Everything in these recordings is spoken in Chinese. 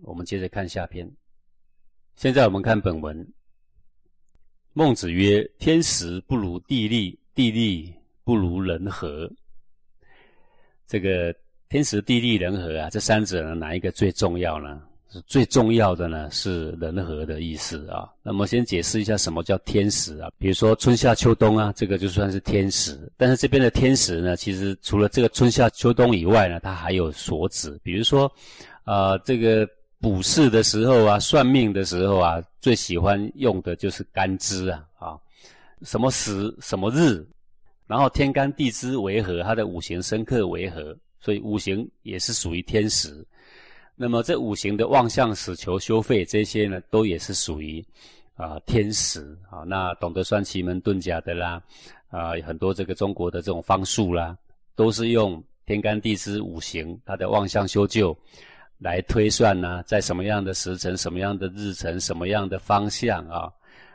我们接着看下篇。现在我们看本文。孟子曰：“天时不如地利，地利不如人和。”这个天时、地利、人和啊，这三者呢，哪一个最重要呢？是最重要的呢，是人和的意思啊。那么先解释一下什么叫天时啊？比如说春夏秋冬啊，这个就算是天时。但是这边的天时呢，其实除了这个春夏秋冬以外呢，它还有所指。比如说，啊，这个。卜筮的时候啊，算命的时候啊，最喜欢用的就是干支啊啊，什么时什么日，然后天干地支为何，它的五行生克为何，所以五行也是属于天时。那么这五行的望向死求修废这些呢，都也是属于啊天时啊。那懂得算奇门遁甲的啦，啊很多这个中国的这种方术啦，都是用天干地支五行它的望向修旧。来推算呢，在什么样的时辰、什么样的日辰、什么样的方向啊，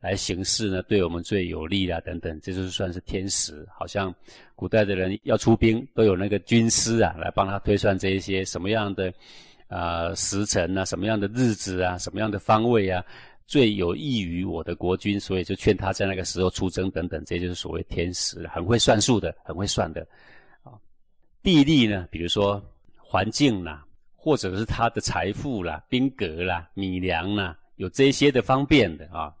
来行事呢？对我们最有利啊，等等，这就是算是天时。好像古代的人要出兵，都有那个军师啊，来帮他推算这一些什么样的啊时辰啊，什么样的日子啊，什么样的方位啊，最有益于我的国君，所以就劝他在那个时候出征等等，这就是所谓天时，很会算数的，很会算的啊。地利呢，比如说环境呐。或者是他的财富啦、兵革啦、米粮啦，有这些的方便的啊。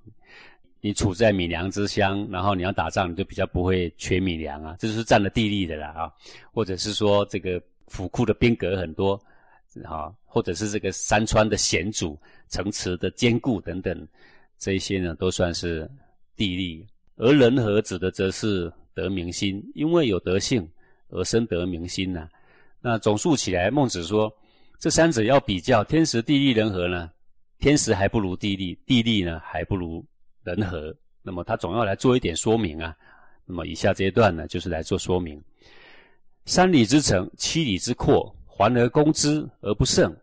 你处在米粮之乡，然后你要打仗，你就比较不会缺米粮啊。这就是占了地利的啦啊。或者是说这个府库的兵革很多啊，或者是这个山川的险阻、城池的坚固等等，这些呢都算是地利。而人和指的则是得民心，因为有德性而生得民心呐。那总数起来，孟子说。这三者要比较，天时地利人和呢？天时还不如地利，地利呢还不如人和。那么他总要来做一点说明啊。那么以下这一段呢，就是来做说明：三里之城，七里之阔，环而攻之而不胜。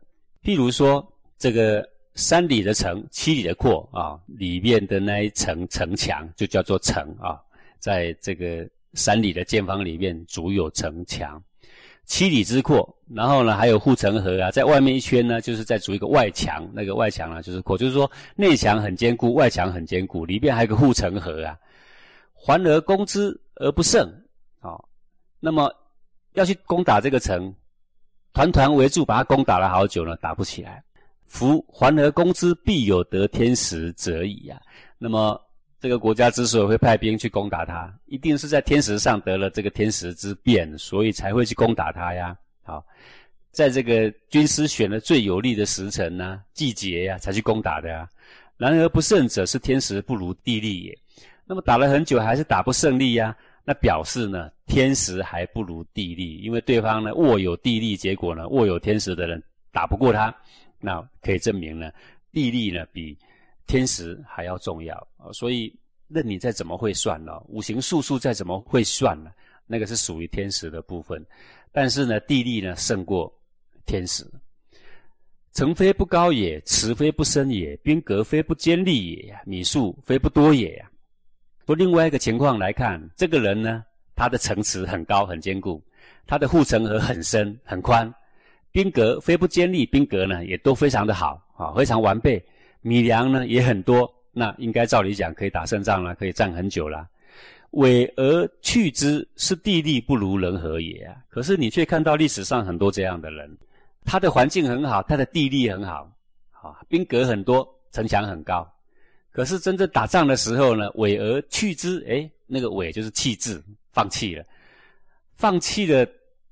譬如说，这个三里的城，七里的阔啊，里面的那一层城墙就叫做城啊，在这个三里的建方里面，足有城墙。七里之阔，然后呢，还有护城河啊，在外面一圈呢，就是在筑一个外墙，那个外墙呢就是阔，就是说内墙很坚固，外墙很坚固，里边还有个护城河啊。环而攻之而不胜，啊，那么要去攻打这个城，团团围住，把它攻打了好久呢，打不起来。夫环而攻之，必有得天时者矣啊。那么。这个国家之所以会派兵去攻打他，一定是在天时上得了这个天时之变，所以才会去攻打他呀。好，在这个军师选了最有利的时辰呢、季节呀，才去攻打的呀。然而不胜者，是天时不如地利也。那么打了很久还是打不胜利呀？那表示呢，天时还不如地利，因为对方呢握有地利，结果呢握有天时的人打不过他，那可以证明呢，地利呢比。天时还要重要啊，所以任你再怎么会算呢，五行术数再怎么会算呢，那个是属于天时的部分。但是呢，地利呢胜过天时。城非不高也，池非不深也，兵革非不坚利也，米数非不多也呀。从另外一个情况来看，这个人呢，他的城池很高很坚固，他的护城河很深很宽，兵革非不坚利，兵革呢也都非常的好啊，非常完备。米粮呢也很多，那应该照理讲可以打胜仗了，可以战很久了。委而去之，是地利不如人和也啊！可是你却看到历史上很多这样的人，他的环境很好，他的地利很好，啊，兵革很多，城墙很高。可是真正打仗的时候呢，委而去之，哎，那个委就是弃置，放弃了，放弃了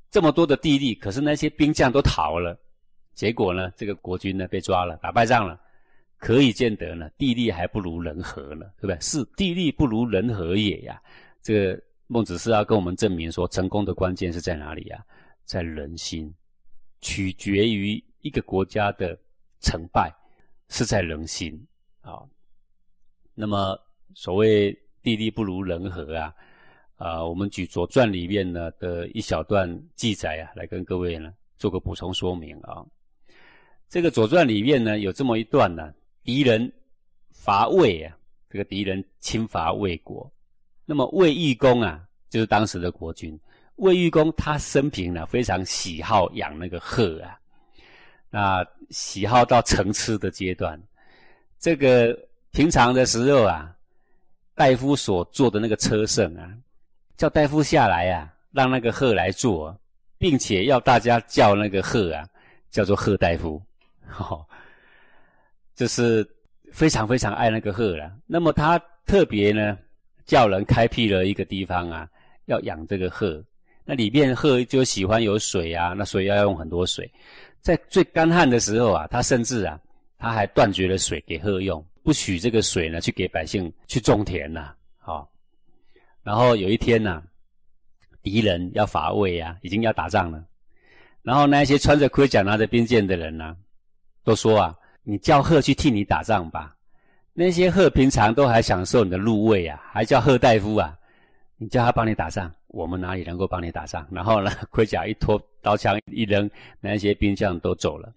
这么多的地利，可是那些兵将都逃了，结果呢，这个国君呢被抓了，打败仗了。可以见得呢，地利还不如人和呢，对不对？是地利不如人和也呀。这个孟子是要跟我们证明说，成功的关键是在哪里呀？在人心，取决于一个国家的成败是在人心啊。那么所谓地利不如人和啊，啊，我们举《左传》里面呢的一小段记载啊，来跟各位呢做个补充说明啊。这个《左传》里面呢有这么一段呢。敌人伐魏啊，这个敌人侵伐魏国，那么魏玉公啊，就是当时的国君。魏玉公他生平呢非常喜好养那个鹤啊，那喜好到成痴的阶段。这个平常的时候啊，大夫所坐的那个车胜啊，叫大夫下来啊，让那个鹤来坐，并且要大家叫那个鹤啊，叫做鹤大夫，就是非常非常爱那个鹤了。那么他特别呢，叫人开辟了一个地方啊，要养这个鹤。那里面鹤就喜欢有水啊，那所以要用很多水。在最干旱的时候啊，他甚至啊。他还断绝了水给鹤用，不许这个水呢去给百姓去种田呐。好，然后有一天呢，敌人要伐魏啊，已经要打仗了。然后那些穿着盔甲、拿着兵剑的人呢，都说啊：“你叫鹤去替你打仗吧。”那些鹤平常都还享受你的入位啊，还叫鹤大夫啊，你叫他帮你打仗，我们哪里能够帮你打仗？然后呢，盔甲一脱，刀枪一扔，那些兵将都走了。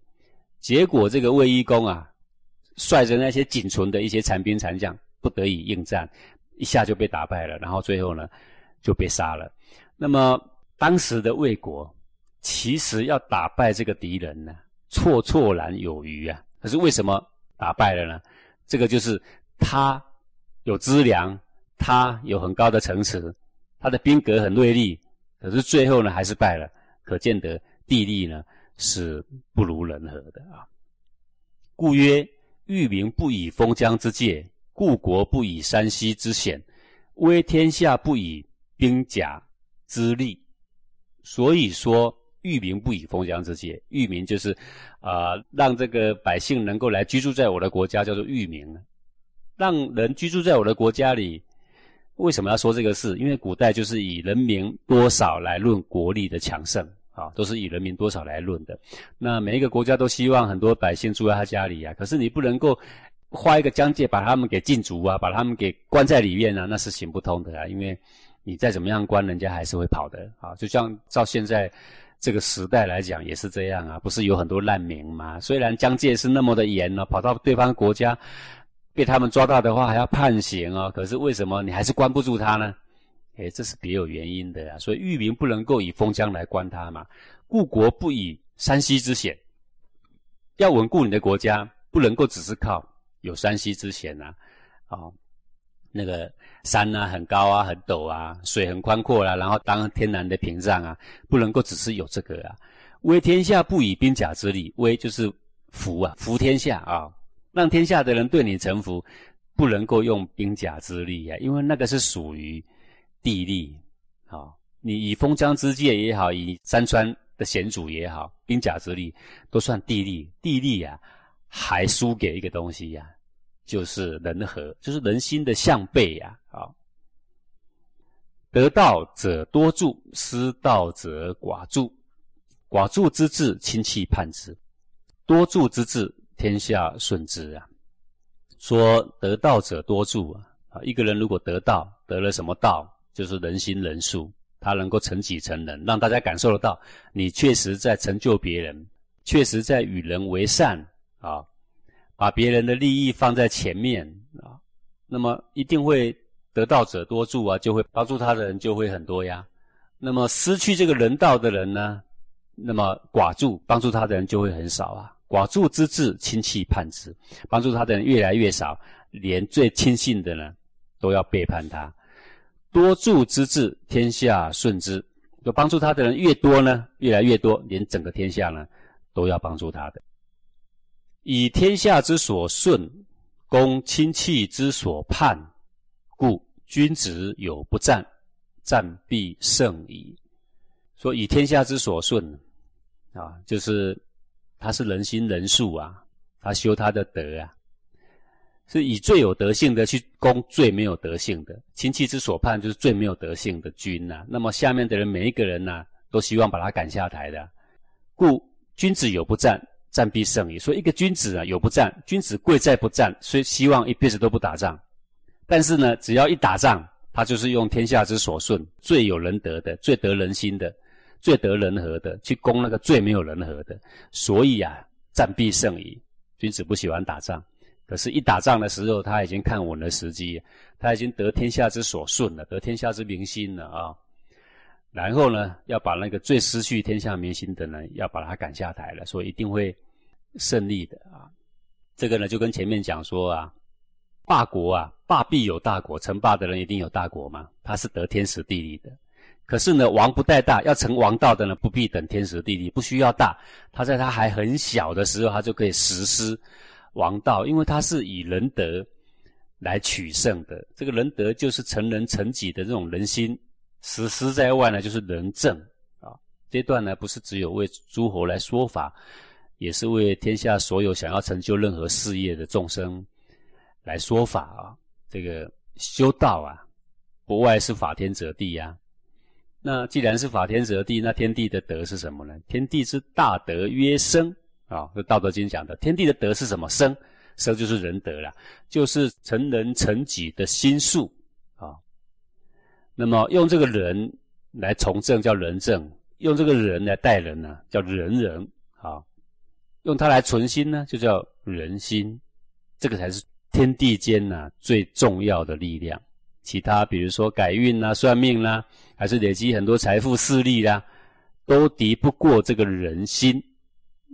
结果这个卫衣公啊，率着那些仅存的一些残兵残将，不得已应战，一下就被打败了，然后最后呢就被杀了。那么当时的魏国其实要打败这个敌人呢，绰绰然有余啊。可是为什么打败了呢？这个就是他有资粮，他有很高的城池，他的兵格很锐利，可是最后呢还是败了。可见得地利呢。是不如人和的啊！故曰：欲民不以封疆之戒，故国不以山溪之险，威天下不以兵甲之利。所以说，域民不以封疆之戒，欲民就是啊，让这个百姓能够来居住在我的国家，叫做域民。让人居住在我的国家里，为什么要说这个事？因为古代就是以人民多少来论国力的强盛。啊，都是以人民多少来论的。那每一个国家都希望很多百姓住在他家里啊，可是你不能够画一个疆界，把他们给禁足啊，把他们给关在里面啊，那是行不通的啊。因为你再怎么样关，人家还是会跑的啊。就像照现在这个时代来讲，也是这样啊。不是有很多难民吗？虽然疆界是那么的严呢，跑到对方国家被他们抓到的话，还要判刑啊。可是为什么你还是关不住他呢？哎，这是别有原因的呀。所以域民不能够以封疆来关他嘛，故国不以山溪之险。要稳固你的国家，不能够只是靠有山溪之险呐，啊，那个山啊很高啊很陡啊，水很宽阔啦，然后当天然的屏障啊，不能够只是有这个啊。威天下不以兵甲之力，威就是服啊，服天下啊，让天下的人对你臣服，不能够用兵甲之力啊，因为那个是属于。地利，好，你以封疆之界也好，以山川的险阻也好，兵甲之力都算地利。地利呀，还输给一个东西呀，就是人和，就是人心的向背呀。好，得道者多助，失道者寡助。寡助之至，亲戚叛之；多助之至，天下顺之啊。说得道者多助啊，啊，一个人如果得道，得了什么道？就是人心人术，他能够成己成人，让大家感受得到你确实在成就别人，确实在与人为善啊，把别人的利益放在前面啊，那么一定会得道者多助啊，就会帮助他的人就会很多呀。那么失去这个人道的人呢，那么寡助帮助他的人就会很少啊。寡助之至，亲戚叛之，帮助他的人越来越少，连最亲信的呢都要背叛他。多助之至，天下顺之。就帮助他的人越多呢，越来越多，连整个天下呢，都要帮助他的。以天下之所顺，攻亲戚之所叛，故君子有不战，战必胜矣。说以天下之所顺，啊，就是他是人心人术啊，他修他的德啊。是以最有德性的去攻最没有德性的亲戚之所叛，就是最没有德性的君呐。那么下面的人每一个人呐，都希望把他赶下台的。故君子有不战，战必胜矣。说一个君子啊，有不战，君子贵在不战，所以希望一辈子都不打仗。但是呢，只要一打仗，他就是用天下之所顺，最有仁德的，最得人心的，最得人和的，去攻那个最没有人和的。所以啊，战必胜矣。君子不喜欢打仗。可是，一打仗的时候，他已经看稳了时机，他已经得天下之所顺了，得天下之民心了啊。然后呢，要把那个最失去天下民心的人，要把他赶下台了，所以一定会胜利的啊。这个呢，就跟前面讲说啊，霸国啊，霸必有大国，称霸的人一定有大国嘛，他是得天时地利的。可是呢，王不带大，要成王道的呢，不必等天时地利，不需要大，他在他还很小的时候，他就可以实施王道，因为他是以仁德来取胜的。这个仁德就是成人成己的这种人心，实施在外呢，就是仁政啊。这段呢，不是只有为诸侯来说法。也是为天下所有想要成就任何事业的众生来说法啊！这个修道啊，不外是法天则地呀。那既然是法天则地，那天地的德是什么呢？天地之大德曰生啊，这《道德经》讲的。天地的德是什么？生，生就是仁德了，就是成人成己的心术啊。那么用这个人来从政叫仁政，用这个人来待人呢，叫仁人啊。用它来存心呢，就叫人心，这个才是天地间呐最重要的力量。其他比如说改运啦、算命啦，还是累积很多财富势力啦，都敌不过这个人心。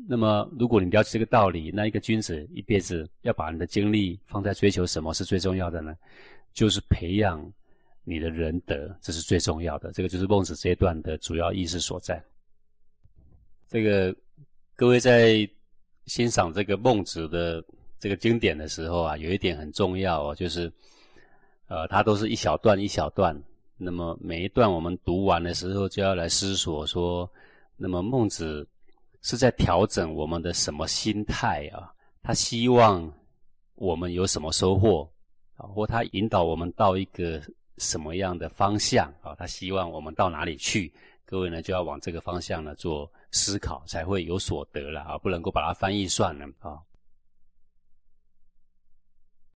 那么，如果你了解这个道理，那一个君子一辈子要把你的精力放在追求什么是最重要的呢？就是培养你的仁德，这是最重要的。这个就是孟子这一段的主要意思所在。这个各位在。欣赏这个孟子的这个经典的时候啊，有一点很重要哦，就是，呃，它都是一小段一小段。那么每一段我们读完的时候，就要来思索说，那么孟子是在调整我们的什么心态啊？他希望我们有什么收获啊？或他引导我们到一个什么样的方向啊？他希望我们到哪里去？各位呢，就要往这个方向呢做思考，才会有所得了啊！不能够把它翻译算了啊。